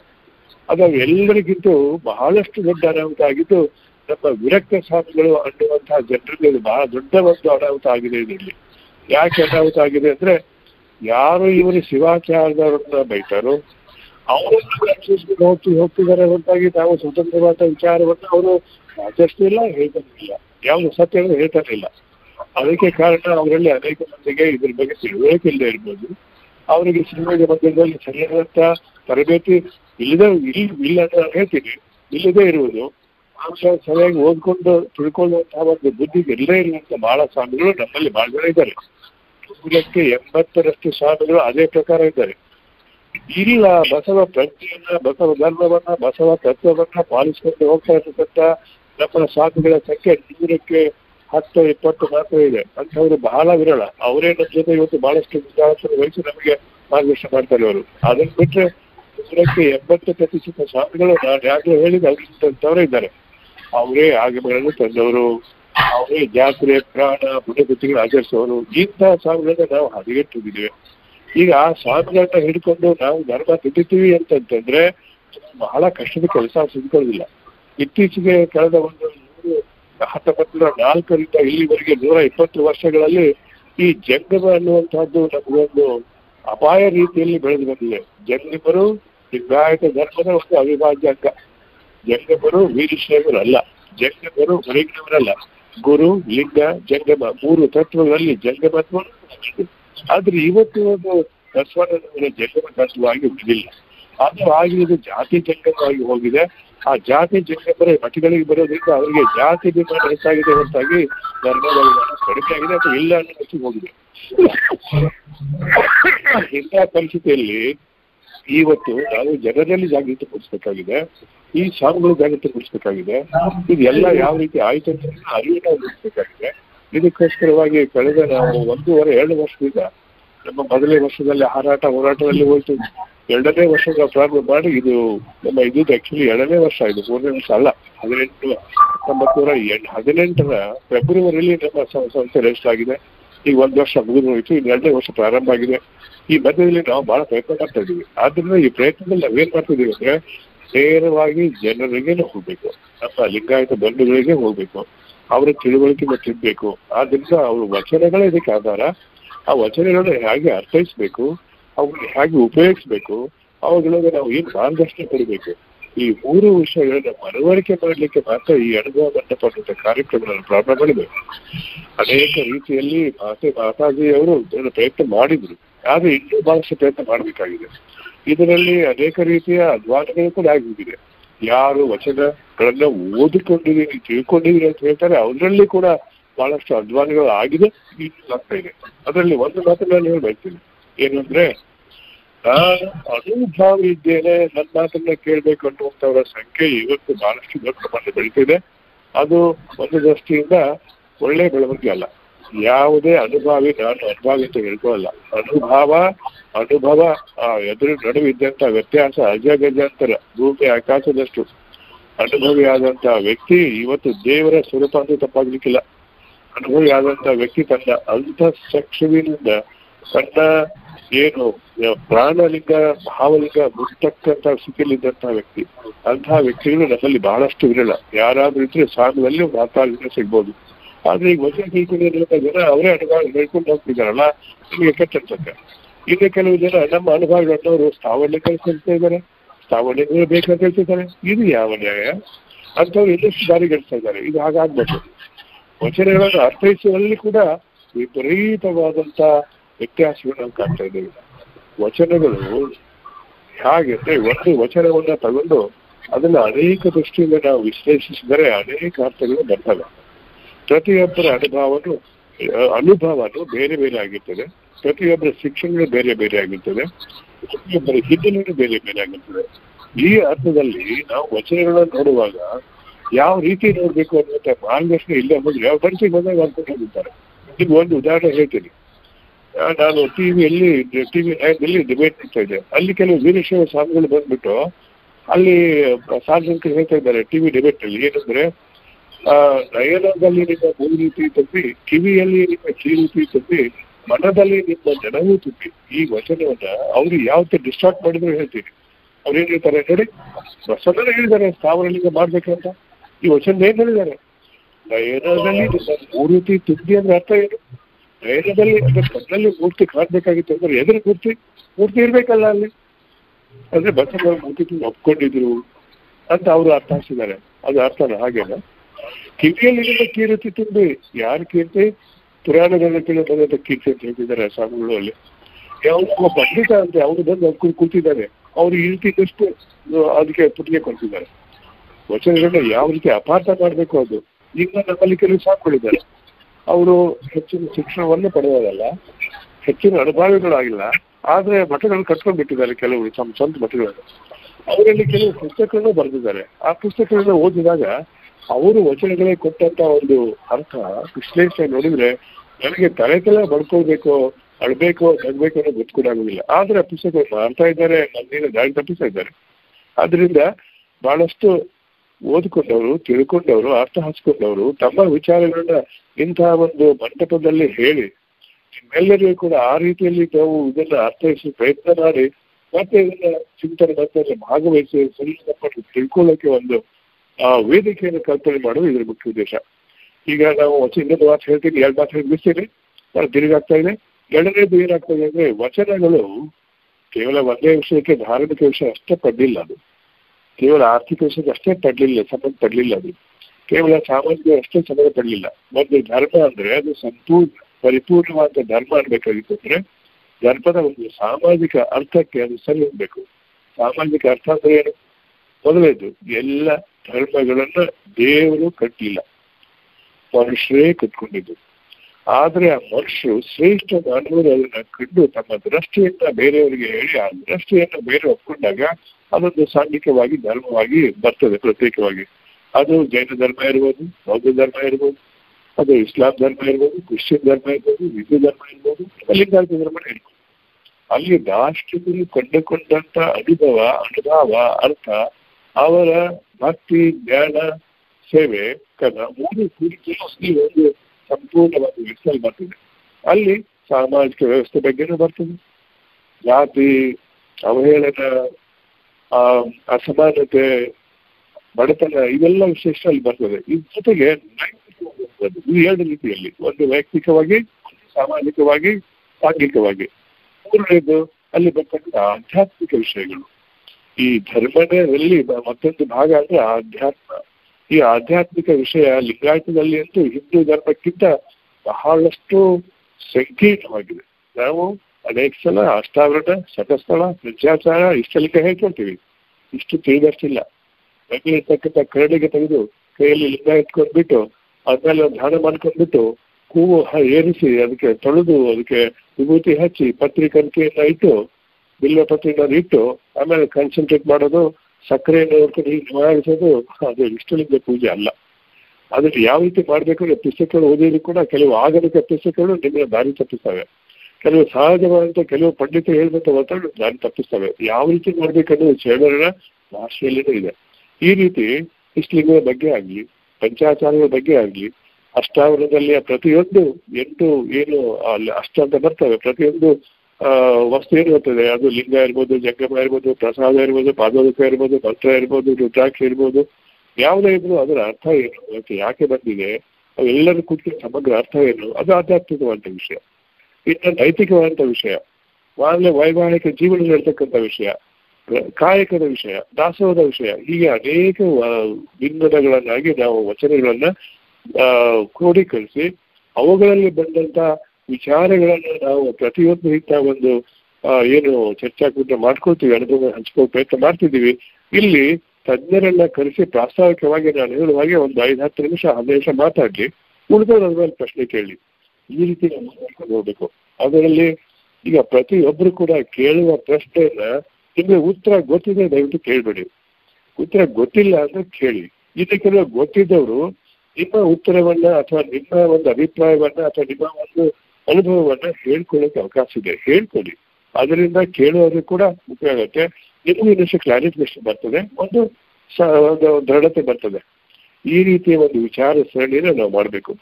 ಅದು ಎಲ್ಲರಿಗಿಂತೂ ಬಹಳಷ್ಟು ದೊಡ್ಡ ಅನಾಹುತ ಆಗಿದ್ದು, ನಮ್ಮ ವಿರಕ್ತ ಸ್ವಾಮಿಗಳು ಅನ್ನುವಂತಹ ಜನರಿಗೆ ಬಹಳ ದೊಡ್ಡ ಒಂದು ಅನಾಹುತ ಆಗಿದೆ ಇದರಲ್ಲಿ. ಯಾಕೆ ಅನಾಹುತ ಆಗಿದೆ ಅಂದ್ರೆ, ಯಾರು ಇವರು ಶಿವಾಚಾರದವರನ್ನ ಬೈತಾರೋ ರಕ್ಷಿಸ್ಕೊಂಡು ಹೋಗ್ತಿ, ಹೋಗ್ತಿದ್ದಾರೆ ಹೊರತಾಗಿ ನಾವು ಸ್ವತಂತ್ರವಾದ ವಿಚಾರವನ್ನು ಅವರು ಆಚರಿಸ್ತಿಲ್ಲ ಹೇಳ್ತಾನಿಲ್ಲ ಯಾವುದು ಸತ್ಯ ಅಂದ್ರೆ ಹೇಳ್ತಾನಿಲ್ಲ ಅದಕ್ಕೆ ಕಾರಣ ಅವರಲ್ಲಿ ಅನೇಕ ಮಂದಿಗೆ ಇದ್ರ ಬಗ್ಗೆ ತಿಳುವಳಿಕೆ ಇಲ್ಲದೆ ಇರ್ಬೋದು. ಅವರಿಗೆ ಸಿನಿಮಾದ ಮಧ್ಯದಲ್ಲಿ ಸರಿಯಾದಂತ ತರಬೇತಿ ಇಲ್ಲದೆ ಇಲ್ಲಿ ಇಲ್ಲ ಅಂತ ನಾನು ಹೇಳ್ತೀನಿ. ಇಲ್ಲದೆ ಇರುವುದು. ಅಂಶ ಸರಿಯಾಗಿ ಓದ್ಕೊಂಡು ತಿಳ್ಕೊಳ್ಳುವಂತಹ ಒಂದು ಬುದ್ಧಿಗೆ ಇಲ್ಲದೆ ಇರುವಂತ ಬಹಳ ಸ್ವಾಮಿಗಳು ನಮ್ಮಲ್ಲಿ ಬಹಳ ಜನ ಇದ್ದಾರೆ. ನೂರಕ್ಕೆ ಎಂಬತ್ತರಷ್ಟು ಸ್ವಾಮಿಗಳು ಅದೇ ಪ್ರಕಾರ ಇದ್ದಾರೆ. ಇಲ್ಲ, ಬಸವ ಪ್ರಜ್ಞೆಯನ್ನ, ಬಸವ ಧರ್ಮವನ್ನ, ಬಸವ ತತ್ವವನ್ನ ಪಾಲಿಸಿಕೊಂಡು ಹೋಗ್ತಾ ಇರತಕ್ಕಂಥ ನಮ್ಮ ಸ್ವಾಮಿಗಳ ಸಂಖ್ಯೆ ನೂರಕ್ಕೆ ಹತ್ತು, ಇಪ್ಪತ್ತು ಮಾತ್ರ ಇದೆ. ಅಂತವ್ರು ಬಹಳ ವಿರಳ. ಅವರೇ ನಮ್ಮ ಜೊತೆ ಇವತ್ತು ಬಹಳಷ್ಟು ವಿಚಾರ ವಹಿಸಿ ನಮಗೆ ಮಾರ್ಗದರ್ಶನ ಮಾಡ್ತಾರೆ ಅವರು ಅದನ್ನ ಬಿಟ್ರೆ ನೂರಕ್ಕೆ ಎಂಬತ್ತು ಪ್ರತಿಶತ ಸ್ವಾಮಿಗಳು ನಾನು ಯಾಕೆ ಹೇಳಿದ ಅವ್ರಂತವರೇ ಇದ್ದಾರೆ. ಅವರೇ ಆಗಮಗಳನ್ನು ತಂದವರು, ಅವರೇ ಜಾತ್ರೆ, ಪ್ರಾಣ ಪುಣ್ಯಕೃತಿಗಳು ಆಚರಿಸೋರು ಇಂತಹ ಸ್ವಾಮಿಗಳನ್ನ ನಾವು ಹದಿಗೆಟ್ಟಿದ್ದೇವೆ. ಈಗ ಆ ಸ್ವಾಮಿಗಳನ್ನ ಹಿಡ್ಕೊಂಡು ನಾವು ಧರ್ಮ ತಿದ್ದುತ್ತೀವಿ ಅಂತಂತಂದ್ರೆ ಬಹಳ ಕಷ್ಟದ ಕೆಲಸ ಸಿಗ್ಕೊಳ್ಳೋದಿಲ್ಲ ಇತ್ತೀಚೆಗೆ ಕಳೆದ ಒಂದು ನೂರು ಹತ್ತೊಂಬತ್ತು ನಾಲ್ಕರಿಂದ ಇಲ್ಲಿವರೆಗೆ ನೂರ ಇಪ್ಪತ್ತು ವರ್ಷಗಳಲ್ಲಿ ಈ ಜಂಗಮ ಅನ್ನುವಂತಹದ್ದು ನಮಗೊಂದು ಅಪಾಯ ರೀತಿಯಲ್ಲಿ ಬೆಳೆದು ಬಂದಿದೆ. ಜಂಗಮರು ಲಿಂಗಾಯತ ಧರ್ಮದ ಒಂದು ಅವಿಭಾಜ್ಯ ಅಂಗ. ಜಂಗಮರು ವೀರಶೈವರು ಅಲ್ಲ ಜಂಗಮರು ಹೊರಗಿನವರಲ್ಲ ಗುರು, ಲಿಂಗ, ಜಂಗಮ ಮೂರು ತತ್ವಗಳಲ್ಲಿ ಜಂಗಮತ್ವ ಆದ್ರೆ ಇವತ್ತು ಒಂದು ಬಸವಣ್ಣನವರ ಜಂಗಮ ತತ್ವವಾಗಿ ಉಳಿದಿಲ್ಲ ಅದು ಆಗಿರೋದು ಜಾತಿ ಜಂಗಮವಾಗಿ ಹೋಗಿದೆ. ಆ ಜಾತಿ ಜಂಗಮರ ಮಠಗಳಿಗೆ ಬರೋದ್ರಿಂದ ಅವರಿಗೆ ಜಾತಿ ಅಭಿಮಾನ ಹೆಚ್ಚಾಗಿದೆ ಹೊರತಾಗಿ ಧರ್ಮದ ಕಡಿಮೆ ಆಗಿದೆ ಅಥವಾ ಇಲ್ಲ ಅನ್ನೋ ಮಟ್ಟಿಗೆ ಹೋಗಿದೆ. ಇಂತಹ ಪರಿಸ್ಥಿತಿಯಲ್ಲಿ ಇವತ್ತು ನಾವು ಜನರಲ್ಲಿ ಜಾಗೃತಿ ಮೂಡಿಸಬೇಕಾಗಿದೆ ಈ ಸ್ವಾಮಿಗಳು ಜಾಗೃತಿ ಮೂಡಿಸಬೇಕಾಗಿದೆ ಇದೆಲ್ಲ ಯಾವ ರೀತಿ ಆಯ್ತು ಅಂತ ಅರಿವು ಮೂಡಿಸಬೇಕಾಗಿದೆ ಇದಕ್ಕೋಸ್ಕರವಾಗಿ ಕಳೆದ ನಾವು ಒಂದೂವರೆ, ಎರಡು ವರ್ಷದಿಂದ ನಮ್ಮ ಮೊದಲೇ ವರ್ಷದಲ್ಲಿ ಹಾರಾಟ, ಹೋರಾಟದಲ್ಲಿ ಹೋಯ್ತು. ಎರಡನೇ ವರ್ಷದ ಪ್ರಾರಂಭ ಮಾಡಿ ಇದು ನಮ್ಮ ಇದು ಆಕ್ಚುಲಿ ಎರಡನೇ ವರ್ಷ ಇದು ಮೂರನೇ ವರ್ಷ ಅಲ್ಲ, ಹದಿನೆಂಟು ಹತ್ತೊಂಬತ್ತು ನೂರ ಹದಿನೆಂಟರ ಫೆಬ್ರವರಿಯಲ್ಲಿ ನಮ್ಮ ಸಂಸ್ಥೆ ರಿಜಿಸ್ಟರ್ ಆಗಿದೆ. ಈಗ ಒಂದು ವರ್ಷ ಮುಗಿದು ಹೋಯಿತು ಎರಡನೇ ವರ್ಷ ಪ್ರಾರಂಭ ಆಗಿದೆ. ಈ ಮಧ್ಯದಲ್ಲಿ ನಾವು ಬಹಳ ಪ್ರಯತ್ನ ಮಾಡ್ತಾ ಇದ್ದೀವಿ. ಆದ್ರಿಂದ ಈ ಪ್ರಯತ್ನದಲ್ಲಿ ನಾವೇನ್ ಮಾಡ್ತಿದ್ದೀವಿ ಅಂದ್ರೆ ನೇರವಾಗಿ ಜನರಿಗೆ ಹೋಗ್ಬೇಕು. ನಮ್ಮ ಲಿಂಗಾಯತ ಬಂಧುಗಳಿಗೆ ಹೋಗ್ಬೇಕು. ಅವರ ತಿಳುವಳಿಕೆ ತಿನ್ಬೇಕು ಆದ್ರಿಂದ ಅವ್ರ ವಚನಗಳೇ ಇದಕ್ಕೆ ಆಧಾರ. ಆ ವಚನಗಳನ್ನ ಹೇಗೆ ಅರ್ಥೈಸ್ಬೇಕು? ಅವುಗಳನ್ನ ಹೇಗೆ ಉಪಯೋಗಿಸ್ಬೇಕು ಅವುಗಳಿಗೆ ನಾವು ಏನ್ ಮಾರ್ಗದರ್ಶನ ಕೊಡಬೇಕು? ಈ ಮೂರು ವಿಷಯಗಳನ್ನ ಮನವರಿಕೆ ಮಾಡಲಿಕ್ಕೆ ಮಾತ್ರ ಈ ಅನುಭವ ಮಂಟಪ ಅನ್ನುವಂಥ ಕಾರ್ಯಕ್ರಮಗಳನ್ನು ಪ್ರಾರಂಭ ಮಾಡಿದ್ರು ಅನೇಕ ರೀತಿಯಲ್ಲಿ ಮಾತೆ ಮಾತಾಜಿ ಅವರು ಪ್ರಯತ್ನ ಮಾಡಿದ್ರು. ಆದ್ರೆ ಇನ್ನೂ ಬಹಳಷ್ಟು ಪ್ರಯತ್ನ ಮಾಡಬೇಕಾಗಿದೆ. ಇದರಲ್ಲಿ ಅನೇಕ ರೀತಿಯ ಅಧ್ವಾನಗಳು ಕೂಡ ಆಗಿದೆ ಯಾರು ವಚನಗಳನ್ನ ಓದಿಕೊಂಡಿದ್ದೀರಿ ತಿಳ್ಕೊಂಡಿದ್ದೀರಿ ಅಂತ ಹೇಳ್ತಾರೆ, ಅವರಲ್ಲಿ ಕೂಡ ಬಹಳಷ್ಟು ಅಧ್ವಾನಗಳು ಆಗಿದೆ ಆಗ್ತಾ ಇದೆ. ಅದರಲ್ಲಿ ಒಂದು ಮಾತ್ರ ನಾನು ಏನು ಅಂದ್ರೆ ನಾನು ಅನುಭವ ಇದ್ದೇನೆ ನನ್ನ ಮಾತನ್ನ ಕೇಳ್ಬೇಕು ಅನ್ನುವಂಥವರ ಸಂಖ್ಯೆ ಇವತ್ತು ಬಹಳಷ್ಟು ದೊಡ್ಡ ಬೆಳೀತಿದೆ. ಅದು ಒಂದು ದೃಷ್ಟಿಯಿಂದ ಒಳ್ಳೆ ಬೆಳವಣಿಗೆ ಅಲ್ಲ. ಯಾವುದೇ ಅನುಭವಿ ನಾನು ಅನುಭವಿ ಅಂತ ಹೇಳ್ಕೊಳ್ಳಲ್ಲ ಅನುಭವ ಅನುಭವ, ಆ, ಎದುರು ನಡುವಿದ್ದಂತ ವ್ಯತ್ಯಾಸ, ಅಜಗಜಾಂತರ, ಭೂಮಿ, ಆಕಾಶದಷ್ಟು ಅನುಭವಿ ಆದಂತ ವ್ಯಕ್ತಿ ಇವತ್ತು ದೇವರ ಸ್ವರೂಪ ಅಂತ ತಪ್ಪಾಗ್ಲಿಕ್ಕಿಲ್ಲ. ಅನುಭವಿ ಆದಂತ ವ್ಯಕ್ತಿ ತನ್ನ ಅಂತಃಚಕ್ಷುವಿನಿಂದ ತನ್ನ ಏನು ಪ್ರಾಣಲಿಂಗ, ಭಾವಲಿಂಗ ಮುಟ್ಟಕ್ಕಂತ ಸ್ಥಿತಿಯಲ್ಲಿದ್ದಂತಹ ವ್ಯಕ್ತಿ ಅಂತಹ ವ್ಯಕ್ತಿಗಳು ನಮ್ಮಲ್ಲಿ ಬಹಳಷ್ಟು ವಿರಳ ಯಾರಾದ್ರೂ ಇದ್ರೆ ಹತ್ತಾರು ಜನ ಸಿಗ್ಬೋದು. ಆದ್ರೆ ಈಗ ವಚನ ತಿಳ್ಕೊಂಡಿರುವಂತ ಜನ ಅವರೇ ಅನುಭವ ಹೇಳ್ಕೊಂಡು ಹೋಗ್ತಿದಾರಲ್ಲ ನಿಮಗೆ ಕೆಟ್ಟ ಅನ್ಸುತ್ತೆ ಇನ್ನು ಕೆಲವು ಜನ, ನಮ್ಮ ಅನುಭವಗಳನ್ನವರು ಸ್ಥಾವರ್ಣ ಕಳ್ಕೊಳ್ತಾ ಇದ್ದಾರೆ. ಸ್ಥಾವರ್ಣ ಬೇಕಂತ ಹೇಳ್ತಿದ್ದಾರೆ ಇದು ಯಾವ ನ್ಯಾಯ? ಅಂತವ್ರು ಇನ್ನಷ್ಟು ದಾರಿಗೆಡ್ತಾ ಇದ್ದಾರೆ. ಇದು ಹಾಗಾಗ್ಬೇಕು ವಚನಗಳನ್ನು ಅರ್ಥೈಸುವಲ್ಲಿ ಕೂಡ ವಿಪರೀತವಾದಂತ ವ್ಯತ್ಯಾಸಗಳು ನಾವು ಕಾಣ್ತಾ ಇದ್ದೇವೆ ವಚನಗಳು ಹಾಗೆ ಅಂದ್ರೆ ಒಂದು ವಚನವನ್ನ ತಗೊಂಡು ಅದನ್ನ ಅನೇಕ ದೃಷ್ಟಿಯಿಂದ ನಾವು ವಿಶ್ಲೇಷಿಸಿದರೆ ಅನೇಕ ಅರ್ಥಗಳು ಬರ್ತವೆ. ಪ್ರತಿಯೊಬ್ಬರ ಅನುಭವನು ಅನುಭವನು ಬೇರೆ ಬೇರೆ ಆಗಿರ್ತದೆ. ಪ್ರತಿಯೊಬ್ಬರ ಶಿಕ್ಷಣಗಳು ಬೇರೆ ಬೇರೆ ಆಗಿರ್ತದೆ. ಪ್ರತಿಯೊಬ್ಬರ ಹಿನ್ನೆಲೆಗಳು ಬೇರೆ ಬೇರೆ ಆಗಿರ್ತದೆ. ಈ ಅರ್ಥದಲ್ಲಿ ನಾವು ವಚನಗಳನ್ನು ನೋಡುವಾಗ ಯಾವ ರೀತಿ ನೋಡ್ಬೇಕು ಅನ್ನುವಂಥ ಮಾರ್ಗದರ್ಶನ ಇಲ್ಲ ಹೋದ್ರೆ ಯಾವ ಪರಿಸ್ಥಿತಿ ಬಂದಾಗ ಅನ್ಕೊಂಡು ಒಂದು ಉದಾಹರಣೆ ಹೇಳ್ತೀನಿ. ನಾನು ಟಿವಿಯಲ್ಲಿ ಟಿವಿ ನೈನ್ನಲ್ಲಿ ಡಿಬೇಟ್ ಮಾಡ್ತಾ ಇದ್ದೆ. ಅಲ್ಲಿ ಕೆಲವು ವೀರಶೈವ ಸ್ವಾಮಿಗಳು ಬಂದ್ಬಿಟ್ಟು, ಅಲ್ಲಿ ಸಾರ್ವಜನಿಕರು ಹೇಳ್ತಾ ಇದ್ದಾರೆ ಟಿವಿ ಡಿಬೇಟ್ ಅಲ್ಲಿ ಏನಂದ್ರೆ ನಯನದಲ್ಲಿ ನಿಮ್ಮ ಮೂರು ತಪ್ಪಿ ಕಿವಿಯಲ್ಲಿ ನಿಮ್ಮ ಕೀರುತಿ ತಪ್ಪಿ ಮನದಲ್ಲಿ ನಿಮ್ಮ ಜನವೂ ತುಂಬಿ. ಈ ವಚನವನ್ನ ಅವ್ರು ಯಾವತ್ತೂ ಡಿಸ್ಟಾರ್ಟ್ ಮಾಡಿದ್ರು ಹೇಳ್ತೀನಿ. ಅವ್ರು ಏನ್ ಹೇಳ್ತಾರೆ ಹೇಳಿ? ಬಸವಣ್ಣ ಹೇಳಿದ್ದಾರೆ, ಸ್ಥಾವರಲಿಂಗ ಮಾಡ್ಬೇಕಂತ. ಈ ವಚನ ಏನ್ ಹೇಳಿದ್ದಾರೆ? ನಯನದಲ್ಲಿ ನಿಮ್ಮ ಮೂರ್ತಿ ತುಂಬಿ ಅಂದ್ರೆ ಅರ್ಥ ಏನು? ನಯನದಲ್ಲಿ ಬಸ್ನಲ್ಲಿ ಪೂರ್ತಿ ಮೂರ್ತಿ ಕಾಣ್ಬೇಕಾಗಿತ್ತು ಅಂದ್ರೆ ಎದುರು ಮೂರ್ತಿ ಮೂರ್ತಿ ಇರ್ಬೇಕಲ್ಲ ಅಲ್ಲಿ. ಅಂದ್ರೆ ಬಸ್ಸಲ್ಲಿ ಮೂರ್ತಿ ಒಪ್ಕೊಂಡಿದ್ರು ಅಂತ ಅವರು ಅರ್ಥ ಹಾಕ್ಸಿದ್ದಾರೆ ಅದು ಅರ್ಥನ ಹಾಗೇನ ಕಿವಿಯಲ್ಲಿ ಕೀರುತಿ ತುಂಬಿ, ಯಾರು ಕೀರ್ತಿ? ಪುರಾಣಗಳ ಬಂದ ಕೀರ್ತಿ ಅಂತ ಹೇಳ್ತಿದ್ದಾರೆ ಸ್ವಾಮಿಗಳು ಅಲ್ಲಿ. ಯಾವ ಪಂಡಿತ ಅಂತ ಅವ್ರು ಬಂದು ಅವ್ರು ಕೂತಿದ್ದಾರೆ. ಅವ್ರು ಈ ರೀತಿ ಇದ್ದಷ್ಟು ಅದಕ್ಕೆ ಪುಟ್ಟಿಗೆ ಕೊಡ್ತಿದ್ದಾರೆ. ವಚನಗಳನ್ನ ಯಾವ ರೀತಿ ಅಪಾರ್ಥ ಮಾಡ್ಬೇಕು ಅದು? ಈಗ ನಮ್ಮಲ್ಲಿ ಕೆಲವು ಸಾಕೊಂಡಿದ್ದಾರೆ ಅವರು ಹೆಚ್ಚಿನ ಶಿಕ್ಷಣವನ್ನು ಪಡೆಯೋದಲ್ಲ ಹೆಚ್ಚಿನ ಅನುಭವಿಗಳಾಗಿಲ್ಲ. ಆದ್ರೆ ಮಠಗಳು ಕಟ್ಕೊಂಡು ಬಿಟ್ಟಿದ್ದಾರೆ ಕೆಲವರು, ತಮ್ಮ ಸ್ವಂತ ಮಠಗಳನ್ನು ಅವರಲ್ಲಿ ಕೆಲವು ಪುಸ್ತಕಗಳನ್ನು ಬರೆದಿದ್ದಾರೆ. ಆ ಪುಸ್ತಕಗಳನ್ನ ಓದಿದಾಗ ಅವರು ವಚನಗಳೇ ಕೊಟ್ಟಂತ ಒಂದು ಅರ್ಥ ವಿಶ್ಲೇಷಣೆ ನೋಡಿದ್ರೆ ನನಗೆ ತಲೆ ತಲೆ ಬಡ್ಕೊಳ್ಬೇಕು, ಅಳ್ಬೇಕು ನಗ್ಬೇಕು ಅನ್ನೋ ಗೊತ್ತು ಕೂಡ ಆದ್ರೆ ಆ ಪುಸ್ತಕ ಮಾಡ್ತಾ ಇದ್ದಾರೆ ನನ್ನೇನು ದಾರಿ ತಪ್ಪಿಸ್ತಾ ಇದ್ದಾರೆ. ಆದ್ರಿಂದ ಬಹಳಷ್ಟು ಓದ್ಕೊಂಡವರು, ತಿಳ್ಕೊಂಡವರು, ಅರ್ಥ ಹಚ್ಕೊಂಡವರು, ತಮ್ಮ ವಿಚಾರಗಳನ್ನ ಇಂತಹ ಒಂದು ಮಂಟಪದಲ್ಲಿ ಹೇಳಿ, ನಿಮ್ಮೆಲ್ಲರಿಗೂ ಕೂಡ ಆ ರೀತಿಯಲ್ಲಿ ನಾವು ಇದನ್ನ ಅರ್ಥೈಸಿ ಪ್ರಯತ್ನ ಮಾಡಿ, ಮತ್ತೆ ಇದನ್ನ ಚಿಂತನೆ ಮತ್ತೆ ಭಾಗವಹಿಸಿ, ಸಂಬಂಧಪಟ್ಟು ತಿಳ್ಕೊಳ್ಳೋಕೆ ಒಂದು, ಆ, ವೇದಿಕೆಯನ್ನು ಕಲ್ಪನೆ ಮಾಡೋದು ಇದರ ಮುಖ್ಯ ಉದ್ದೇಶ. ಈಗ ನಾವು ಇನ್ನೊಂದು ಮಾತು ಹೇಳ್ತೀನಿ, ಎರಡು ಮಾತು ಹೇಳಿ ನಾನು ತಿರುಗಾಗ್ತಾ ಇದೆ. ಎರಡನೇದು ಏನಾಗ್ತಾ ಅಂದ್ರೆ ವಚನಗಳು ಕೇವಲ ಒಂದೇ ವಿಷಯಕ್ಕೆ ಧಾರ್ಮಿಕ ವಿಷಯ ಅಷ್ಟೇ ಪಡ್ಡಿಲ್ಲ ಅದು. ಕೇವಲ ಆರ್ಥಿಕ ವಿಷಯಕ್ಕೆ ಅಷ್ಟೇ ತಡಲಿಲ್ಲ ಸಂಬಂಧ ತಡಲಿಲ್ಲ ಅದು. ಕೇವಲ ಸಾಮಾಜಿಕ ಅಷ್ಟೇ ಸಂಬಂಧ ತಡಲಿಲ್ಲ. ಒಂದು ಧರ್ಮ ಅಂದ್ರೆ ಅದು ಸಂಪೂರ್ಣ, ಪರಿಪೂರ್ಣವಾದ ಧರ್ಮ ಅನ್ಬೇಕಾಗಿತ್ತು ಅಂದ್ರೆ ಧರ್ಮದ ಒಂದು ಸಾಮಾಜಿಕ ಅರ್ಥಕ್ಕೆ ಅದು ಸರಿ ಹೋಗ್ಬೇಕು. ಸಾಮಾಜಿಕ ಅರ್ಥ ಅಂದ್ರೆ ಏನು? ಮೊದಲೇದು ಎಲ್ಲ ಧರ್ಮಗಳನ್ನ ದೇವರು ಕಟ್ಟಿಲ್ಲ. ಮನುಷ್ಯರೇ ಕಟ್ಕೊಂಡಿದ್ದು. ಆದ್ರೆ ಆ ಮನುಷ್ಯರು ಶ್ರೇಷ್ಠ ಮಾನವರು ಅದನ್ನ ಕಂಡು ತಮ್ಮ ದೃಷ್ಟಿಯನ್ನ ಬೇರೆಯವರಿಗೆ ಹೇಳಿ, ಆ ದೃಷ್ಟಿಯನ್ನ ಬೇರೆ ಒಪ್ಕೊಂಡಾಗ ಅದೊಂದು ಸಾಂಘಿಕವಾಗಿ, ಧರ್ಮವಾಗಿ ಬರ್ತದೆ ಪ್ರತ್ಯೇಕವಾಗಿ. ಅದು ಜೈನ ಧರ್ಮ ಇರ್ಬೋದು, ಬೌದ್ಧ ಧರ್ಮ ಇರ್ಬೋದು, ಅದು ಇಸ್ಲಾಂ ಧರ್ಮ ಇರ್ಬೋದು, ಕ್ರಿಶ್ಚಿಯನ್ ಧರ್ಮ ಇರ್ಬೋದು, ಹಿಂದೂ ಧರ್ಮ ಇರ್ಬೋದು ಲಿಂಗಾಯತ ಧರ್ಮ ಇರ್ಬೋದು. ಅಲ್ಲಿ ರಾಷ್ಟ್ರದಲ್ಲಿ ಕಂಡುಕೊಂಡಂತ ಅನುಭವ ಅನುಭವ, ಅರ್ಥ, ಅವರ ಭಕ್ತಿ, ಜ್ಞಾನ, ಸೇವೆ ಕದ ಮೂರು ಕುರಿತು ಒಂದು ಸಂಪೂರ್ಣವಾಗಿ ವ್ಯವಸ್ಥೆಯಲ್ಲಿ ಬರ್ತದೆ. ಅಲ್ಲಿ ಸಾಮಾಜಿಕ ವ್ಯವಸ್ಥೆ ಬಗ್ಗೆನೂ ಬರ್ತದೆ. ಜಾತಿ ಅವಹೇಳನ ಆ ಅಸಮಾನತೆ ಬಡತನ ಇವೆಲ್ಲ ವಿಶೇಷ ಅಲ್ಲಿ ಬರ್ತದೆ. ಇದ್ರ ಜೊತೆಗೆ ಇದು ಎರಡು ರೀತಿಯಲ್ಲಿ, ಒಂದು ವೈಯಕ್ತಿಕವಾಗಿ ಸಾಮಾಜಿಕವಾಗಿ ಸಾಂಘಿಕವಾಗಿ ಮೂರನೇದು, ಅಲ್ಲಿ ಬರ್ತಕ್ಕಂಥ ಆಧ್ಯಾತ್ಮಿಕ ವಿಷಯಗಳು. ಈ ಧರ್ಮದಲ್ಲಿ ಮತ್ತೊಂದು ಭಾಗ ಅಂದ್ರೆ ಆಧ್ಯಾತ್ಮ. ಈ ಆಧ್ಯಾತ್ಮಿಕ ವಿಷಯ ಲಿಂಗಾಯತದಲ್ಲಿ ಅಂತೂ ಹಿಂದೂ ಧರ್ಮಕ್ಕಿಂತ ಬಹಳಷ್ಟು ಸಂಕೀರ್ಣವಾಗಿದೆ. ನಾವು ಅನೇಕ ಸಲ ಅಷ್ಟಾವರಣ ಶತಸ್ಥಳ ಪ್ರಜಾಚಾರ ಇಷ್ಟೆಲ್ಲ ಹೇಳ್ಕೊಳ್ತೀವಿ ಇಷ್ಟು ತಿಳಿದಷ್ಟಿಲ್ಲ. ಬೆಂಗಳೂರ್ತಕ್ಕಂಥ ಕರಡಿಗೆ ತೆಗೆದು ಕೈಯಲ್ಲಿ ಲಿಂಗ ಇಟ್ಕೊಂಡ್ಬಿಟ್ಟು ಒಂದು ದಾನ ಮಾಡ್ಕೊಂಡ್ಬಿಟ್ಟು ಹೂವು ಏರಿಸಿ, ಅದಕ್ಕೆ ತೊಳೆದು, ಅದಕ್ಕೆ ವಿಭೂತಿ ಹಚ್ಚಿ ಪತ್ರಿಕಂಕೆಯನ್ನ ಇಟ್ಟು, ಬಿಲ್ವ ಪತ್ರಿಕೆಯನ್ನು ಇಟ್ಟು, ಆಮೇಲೆ ಕಾನ್ಸಂಟ್ರೇಟ್ ಮಾಡೋದು ಸಕ್ಕರೆಯನ್ನು ನೋಡ್ಕೊಂಡು ಹೀಗೆ ಅದು ಇಷ್ಟಲಿಂಗ ಪೂಜೆ ಅಲ್ಲ. ಅದಕ್ಕೆ ಯಾವ ರೀತಿ ಮಾಡಬೇಕು ಪುಸ್ತಕಗಳು ಓದಿದ್ರು ಕೂಡ ಕೆಲವು ಆಗಲಿಕ ಪುಸ್ತಕಗಳು ನಿಮಗೆ ದಾರಿ ತಪ್ಪಿಸ್ತವೆ. ಕೆಲವು ಸಹಜವಾದಂತ ಕೆಲವು ಪಂಡಿತರು ಹೇಳ್ಬೇಕು ಒತ್ತಡ ನಾನು ತಪ್ಪಿಸ್ತವೆ. ಯಾವ ರೀತಿ ಮಾಡ್ಬೇಕನ್ನೋ ಶರಣರ ಭಾಷೆಯಲ್ಲೇ ಇದೆ. ಈ ರೀತಿ ಇಷ್ಟಲಿಂಗದ ಬಗ್ಗೆ ಆಗ್ಲಿ ಪಂಚಾಚಾರಗಳ ಬಗ್ಗೆ ಆಗ್ಲಿ, ಅಷ್ಟಾವರಣದಲ್ಲಿ ಪ್ರತಿಯೊಂದು ಎಂಟು ಏನು ಅಲ್ಲಿ ಅಷ್ಟ ಅಂತ ಬರ್ತವೆ. ಪ್ರತಿಯೊಂದು ವಸ್ತು ಏನು ಬರ್ತದೆ? ಅದು ಲಿಂಗ ಇರ್ಬೋದು, ಜಂಗಮ ಇರ್ಬೋದು, ಪ್ರಸಾದ ಇರ್ಬೋದು, ಪಾದೋದಕ ಇರ್ಬೋದು, ಮಂತ್ರ ಇರ್ಬೋದು, ರುದ್ರಾಕ್ಷಿ ಇರ್ಬೋದು, ಯಾವುದೇ ಇದ್ರು ಅದರ ಅರ್ಥ ಏನು? ಯಾಕೆ ಬಂದಿದೆ? ಅವೆಲ್ಲರೂ ಕೂತ್ಕೊಂಡು ಸಮಗ್ರ ಅರ್ಥ ಏನು? ಅದು ಆಧ್ಯಾತ್ಮಿಕವಾದ ವಿಷಯ. ಇನ್ನು ನೈತಿಕವಾದಂಥ ವಿಷಯ. ಆಮೇಲೆ ವೈಮಾನಿಕ ಜೀವನದಲ್ಲಿ ಇರ್ತಕ್ಕಂಥ ವಿಷಯ ಕಾಯಕದ ವಿಷಯ, ದಾಸೋಹದ ವಿಷಯ, ಹೀಗೆ ಅನೇಕ ವಿಂಗಡಗಳನ್ನಾಗಿ ನಾವು ವಚನಗಳನ್ನ ಕ್ರೋಢೀಕರಿಸಿ ಅವುಗಳಲ್ಲಿ ಬಂದಂತ ವಿಚಾರಗಳನ್ನ ನಾವು ಪ್ರತಿಯೊಂದು ಇಂಥ ಒಂದು ಏನು ಚರ್ಚಾಕೂಟ ಮಾಡ್ಕೊಳ್ತೀವಿ, ಅನುಭವ ಹಂಚ್ಕೋ ಪ್ರಯತ್ನ ಮಾಡ್ತಿದ್ದೀವಿ. ಇಲ್ಲಿ ತಜ್ಞರನ್ನ ಕರೆಸಿ ಪ್ರಾಸ್ತಾವಿಕವಾಗಿ ನಾನು ಹೇಳುವ ಒಂದು ಐದು ಹತ್ತು ನಿಮಿಷ, ಹದಿನೈದು ನಿಮಿಷ ಮಾತಾಡ್ಲಿ ಉಳಿದವ್ರ ಪ್ರಶ್ನೆ ಕೇಳಿ. ಈ ರೀತಿ ಹೋಗ್ಬೇಕು. ಅದರಲ್ಲಿ ಈಗ ಪ್ರತಿಯೊಬ್ಬರು ಕೂಡ ಕೇಳುವ ಪ್ರಶ್ನೆಯನ್ನ ನಿಮಗೆ ಉತ್ತರ ಗೊತ್ತಿದೆ ದಯವಿಟ್ಟು ಕೇಳಬೇಡಿ. ಉತ್ತರ ಗೊತ್ತಿಲ್ಲ ಅಂದ್ರೆ ಕೇಳಿ. ಇದಕ್ಕೆಲ್ಲ ಗೊತ್ತಿದ್ದವರು ನಿಮ್ಮ ಉತ್ತರವನ್ನ ಅಥವಾ ನಿಮ್ಮ ಒಂದು ಅಭಿಪ್ರಾಯವನ್ನ ಅಥವಾ ನಿಮ್ಮ ಒಂದು ಅನುಭವವನ್ನ ಹೇಳ್ಕೊಳ್ಳೋಕೆ ಅವಕಾಶ ಇದೆ. ಹೇಳ್ಕೊಳ್ಳಿ. ಅದರಿಂದ ಕೇಳುವವರು ಕೂಡ ಉಪಯೋಗ ಆಗುತ್ತೆ. ನಿಮಗೂ ಇನ್ನಷ್ಟು ಕ್ಲಾರಿಫಿಕೇಶನ್ ಬರ್ತದೆ. ಒಂದು ಒಂದು ದೃಢತೆ ಬರ್ತದೆ. ಈ ರೀತಿಯ ಒಂದು ವಿಚಾರ ಸರಣಿನ ನಾವು ಮಾಡಬೇಕು.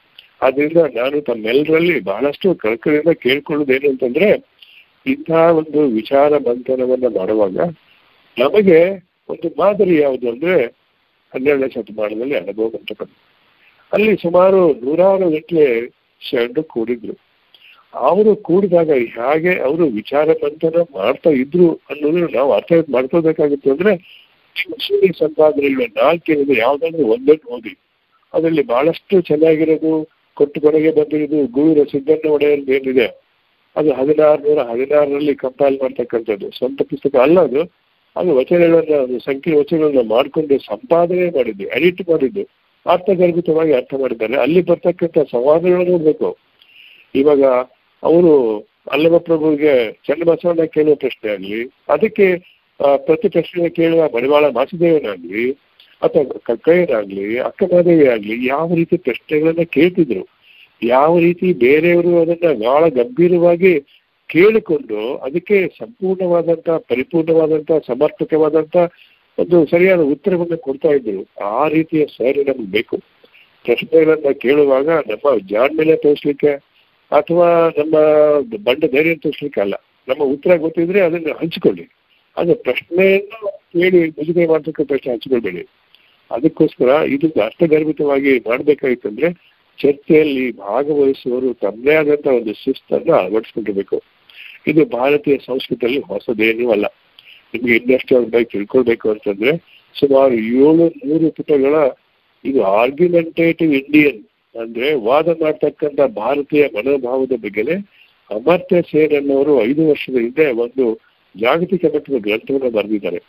ಆದ್ರಿಂದ ನಾನು ತಮ್ಮೆಲ್ಲರಲ್ಲಿ ಬಹಳಷ್ಟು ಕಳಕಳಿಯಿಂದ ಕೇಳ್ಕೊಳ್ಳೋದೇನು ಅಂತಂದ್ರೆ ಇಂತಹ ಒಂದು ವಿಚಾರ ಮಂಥನವನ್ನ ಮಾಡುವಾಗ ನಮಗೆ ಒಂದು ಮಾದರಿ ಯಾವುದು ಅಂದ್ರೆ ಹನ್ನೆರಡನೇ ಶತಮಾನದಲ್ಲಿ ಅನುಭವ ಅಲ್ಲಿ ಸುಮಾರು ನೂರಾರು ಗಂಟೆ ಶರಣರು ಕೂಡಿದ್ರು. ಅವರು ಕೂಡಿದಾಗ ಹೇಗೆ ಅವರು ವಿಚಾರ ಮಂಥನ ಮಾಡ್ತಾ ಇದ್ರು ಅನ್ನೋದನ್ನ ನಾವು ಅರ್ಥ ಮಾಡ್ಕೋಬೇಕಾಗಿತ್ತು ಅಂದ್ರೆ ಸಂಪಾದನೆ ನಾಲ್ಕಿರೋದು ಯಾವ್ದಾದ್ರು ಒಂದನ್ನು ಓದಿ, ಅದರಲ್ಲಿ ಬಹಳಷ್ಟು ಚೆನ್ನಾಗಿರೋದು ಕೊಟ್ಟು ಕೊನೆಗೆ ಬಂದಿರುವುದು ಗುರುವಿನ ಸಿದ್ದಣ್ಣ ಒಡೆಯಲ್ಲಿ ಏನಿದೆ ಅದು ಹದಿನಾರು ನೂರ ಹದಿನಾರರಲ್ಲಿ ಕಂಪೈಲ್ ಮಾಡ್ತಕ್ಕಂಥದ್ದು. ಸ್ವಂತ ಪುಸ್ತಕ ಅಲ್ಲ ಅದು. ಅದು ವಚನಗಳನ್ನ, ಅದು ಸಂಖ್ಯೆ ವಚನಗಳನ್ನ ಮಾಡಿಕೊಂಡು ಸಂಪಾದನೆ ಮಾಡಿದ್ದು ಎಡಿಟ್ ಮಾಡಿದ್ದು. ಅರ್ಥಗರ್ಭಿತವಾಗಿ ಅರ್ಥ ಮಾಡಿದ್ದಾರೆ. ಅಲ್ಲಿ ಬರ್ತಕ್ಕಂಥ ಸಂವಾದಗಳನ್ನು ನೋಡ್ಬೇಕು. ಇವಾಗ ಅವರು ಅಲ್ಲಮ ಪ್ರಭುವಿಗೆ, ಚನ್ನಬಸವಣ್ಣ ಕೇಳುವ ಪ್ರಶ್ನೆ ಆಗಲಿ, ಅದಕ್ಕೆ ಪ್ರತಿ ಪ್ರಶ್ನೆ ಕೇಳುವ ಮಡಿವಾಳ ಮಾಸಿದೇವನಾಗ್ಲಿ ಅಥವಾ ಕಕ್ಕಯ್ಯರಾಗ್ಲಿ ಅಕ್ಕಮಾದೇವಿ ಆಗ್ಲಿ, ಯಾವ ರೀತಿ ಪ್ರಶ್ನೆಗಳನ್ನ ಕೇಳ್ತಿದ್ರು, ಯಾವ ರೀತಿ ಬೇರೆಯವರು ಅದನ್ನ ಬಹಳ ಗಂಭೀರವಾಗಿ ಕೇಳಿಕೊಂಡು ಅದಕ್ಕೆ ಸಂಪೂರ್ಣವಾದಂತ, ಪರಿಪೂರ್ಣವಾದಂತ, ಸಮರ್ಪಕವಾದಂತ ಒಂದು ಸರಿಯಾದ ಉತ್ತರವನ್ನು ಕೊಡ್ತಾ ಇದ್ರು. ಆ ರೀತಿಯ ಸರಿ ನಮ್ಗೆ ಬೇಕು. ಪ್ರಶ್ನೆಗಳನ್ನ ಕೇಳುವಾಗ ನಮ್ಮ ಜಾಣ್ಮೆಲೆ ತೋರಿಸ್ಲಿಕ್ಕೆ ಅಥವಾ ನಮ್ಮ ಬಂಡ ಧೈರ್ಯ ತೋರಿಸ್ಲಿಕ್ಕೆ ಅಲ್ಲ. ನಮ್ಮ ಉತ್ತರ ಗೊತ್ತಿದ್ರೆ ಅದನ್ನ ಹಂಚಿಕೊಳ್ಳಿ. ಅದು ಪ್ರಶ್ನೆಯನ್ನು ಕೇಳಿ ಮುಜುಗರ ಮಾಡ್ತಕ್ಕ ಪ್ರಶ್ನೆ ಹಂಚಿಕೊಳ್ಬೇಡಿ. ಅದಕ್ಕೋಸ್ಕರ ಇದು ಅರ್ಥಗರ್ಭಿತವಾಗಿ ಮಾಡ್ಬೇಕಾಗಿತ್ತಂದ್ರೆ ಚರ್ಚೆಯಲ್ಲಿ ಭಾಗವಹಿಸುವವರು ತಮ್ಮದೇ ಆದಂತ ಒಂದು ಶಿಸ್ತನ್ನ ಅಳವಡಿಸ್ಕೊಂಡಿರ್ಬೇಕು. ಇದು ಭಾರತೀಯ ಸಂಸ್ಕೃತಿಯಲ್ಲಿ ಹೊಸದೇನೂ ಅಲ್ಲ. ನಿಮ್ಗೆ ಇನ್ನಷ್ಟು ಅವ್ರ ಬಗ್ಗೆ ತಿಳ್ಕೊಳ್ಬೇಕು ಅಂತಂದ್ರೆ ಸುಮಾರು ಏಳು ನೂರು ಪುಟಗಳ ಇದು ಆರ್ಗ್ಯುಮೆಂಟೇಟಿವ್ ಇಂಡಿಯನ್ ಅಂದ್ರೆ ವಾದ ಮಾಡ್ತಕ್ಕಂಥ ಭಾರತೀಯ ಮನೋಭಾವದ ಬಗ್ಗೆನೆ ಅಮರ್ತ್ಯ ಸೇನ್ ಅನ್ನೋರು ಐದು ವರ್ಷದ ಹಿಂದೆ ಒಂದು ಜಾಗತಿಕ ಮಟ್ಟದ ಗ್ರಂಥವನ್ನು ಬರೆದಿದ್ದಾರೆ.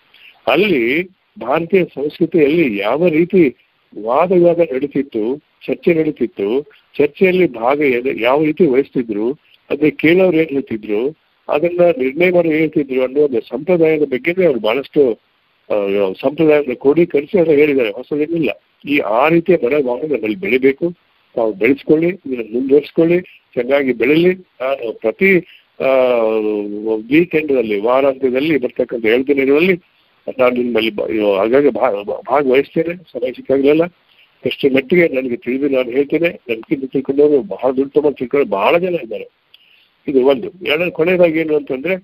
ಅಲ್ಲಿ ಭಾರತೀಯ ಸಂಸ್ಕೃತಿಯಲ್ಲಿ ಯಾವ ರೀತಿ ವಾದವಾದ ನಡೀತಿತ್ತು, ಚರ್ಚೆ ನಡೀತಿತ್ತು, ಚರ್ಚೆಯಲ್ಲಿ ಭಾಗ ಯಾವ ರೀತಿ ವಹಿಸ್ತಿದ್ರು, ಅದೇ ಕೇಳೋರು ಏನ್ ಹೇಳ್ತಿದ್ರು, ಅದನ್ನ ನಿರ್ಣಯ ಮಾಡಿ ಹೇಳ್ತಿದ್ರು ಅನ್ನೋ ಒಂದು ಸಂಪ್ರದಾಯದ ಬಗ್ಗೆನೇ ಅವ್ರು ಬಹಳಷ್ಟು ಸಂಪ್ರದಾಯದ ಕ್ರೋಢೀಕರಿಸಿ ಅದನ್ನ ಹೇಳಿದ್ದಾರೆ. ಹೊಸದೇನಿಲ್ಲ. ಈ ಆ ರೀತಿಯ ಮನೋಭಾವ ನಮ್ಮಲ್ಲಿ ಬೆಳಿಬೇಕು. ತಾವು ಬೆಳೆಸ್ಕೊಳ್ಳಿ, ಇದನ್ನ ಮುಂದುವರಿಸ್ಕೊಳ್ಳಿ, ಚೆನ್ನಾಗಿ ಬೆಳೀಲಿ. ನಾನು ಪ್ರತಿ ವೀಕೆಂಡ್ ಅಲ್ಲಿ, ವಾರಾಂತ್ಯದಲ್ಲಿ ಬರ್ತಕ್ಕಂಥ ಏಳು ನಿಮ್ಮಲ್ಲಿ ಬ- ಹಾಗಾಗಿ ಭಾಗ ಭಾಗವಹಿಸ್ತೇನೆ ಸಮಯ ಸಿಕ್ಕಾಗಲಿಲ್ಲ. ಎಷ್ಟು ಮಟ್ಟಿಗೆ ನನಗೆ ತಿಳಿದು ನಾನು ಹೇಳ್ತೇನೆ. ನನಗಿಂತ ತಿಳ್ಕೊಂಡವರು ಬಹಳ ದೊಡ್ಡ ಪ್ರಮಾಣ ತಿಳ್ಕೊಂಡು ಬಹಳ ಜನ ಇದ್ದಾರೆ. ಇದು ಒಂದು. ಎರಡನೇ ಕೊನೆಯದಾಗಿ ಏನು ಅಂತಂದ್ರೆ,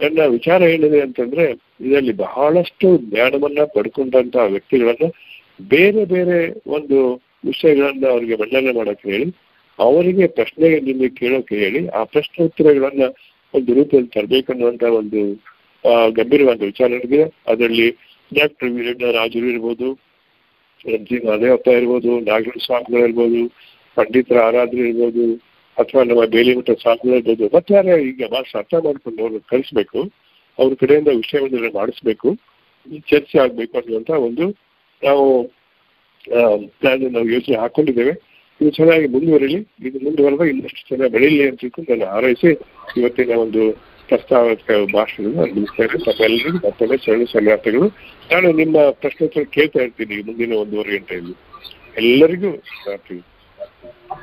ನನ್ನ ವಿಚಾರ ಏನಿದೆ ಅಂತಂದ್ರೆ, ಇದರಲ್ಲಿ ಬಹಳಷ್ಟು ಜ್ಞಾನವನ್ನ ಪಡ್ಕೊಂಡಂತ ವ್ಯಕ್ತಿಗಳನ್ನ ಬೇರೆ ಬೇರೆ ಒಂದು ವಿಷಯಗಳನ್ನ ಅವರಿಗೆ ಮಂಡನೆ ಮಾಡಕ್ಕೆ ಹೇಳಿ, ಅವರಿಗೆ ಪ್ರಶ್ನೆಗೆ ನಿಮಗೆ ಕೇಳೋಕೆ ಹೇಳಿ, ಆ ಪ್ರಶ್ನೋತ್ತರಗಳನ್ನ ಒಂದು ರೂಪದಲ್ಲಿ ತರಬೇಕನ್ನುವಂತ ಒಂದು ಗಂಭೀರವಾದ ವಿಚಾರ ನಡೆದಿದೆ ಅದರಲ್ಲಿ ಡಾಕ್ಟರ್ ವೀರಣ್ಣ ರಾಜರು ಇರ್ಬೋದು ಎಂ ಜಿ ಮಾದೇವಪ್ಪ ಇರ್ಬೋದು ನಾಗರ ಸ್ವಾಮಿಗಳು ಇರ್ಬೋದು ಪಂಡಿತರ ಆರಾಧನೆ ಇರ್ಬೋದು, ಅಥವಾ ನಮ್ಮ ಬೇಲಿಮಠ ಸ್ವಾಮಿಗಳು ಇರ್ಬೋದು. ಮತ್ತಾರ ಈಗ ಭಾಷೆ ಅರ್ಥ ಮಾಡ್ಕೊಂಡು ಅವ್ರನ್ನ ಕಳಿಸ್ಬೇಕು. ಅವ್ರ ಕಡೆಯಿಂದ ವಿಷಯವನ್ನು ಮಾಡಿಸ್ಬೇಕು. ಚರ್ಚೆ ಆಗ್ಬೇಕು ಅನ್ನುವಂತ ಒಂದು ನಾವು ಪ್ಲಾನ್ ನಾವು ಯೋಚನೆ ಹಾಕೊಂಡಿದ್ದೇವೆ. ಇದು ಚೆನ್ನಾಗಿ ಮುಂದುವರಿಲಿ. ಇದು ಮುಂದುವರೆದ ಇನ್ನಷ್ಟು ಚೆನ್ನಾಗಿ ಬೆಳೀಲಿ ಅಂತ ನಾನು ಹಾರೈಸಿ ಇವತ್ತಿನ ಒಂದು ಪ್ರಸ್ತಾವಿಕ ಭಾಷಣವನ್ನು ಮುಗಿಸ್ತೇನೆ ತಮ್ಮೆಲ್ಲರಿಗೂ ಮತ್ತೊಮ್ಮೆ ಶರಣ ಶರಣಾರ್ಥಿಗಳು ನಾನು ನಿಮ್ಮ ಪ್ರಶ್ನೋತ್ತರ ಕೇಳ್ತಾ ಇರ್ತೀನಿ ಮುಂದಿನ ಒಂದೂವರೆ ಗಂಟೆಯಲ್ಲಿ. ಎಲ್ಲರಿಗೂ ಶರಣಾರ್ಥಿಗಳು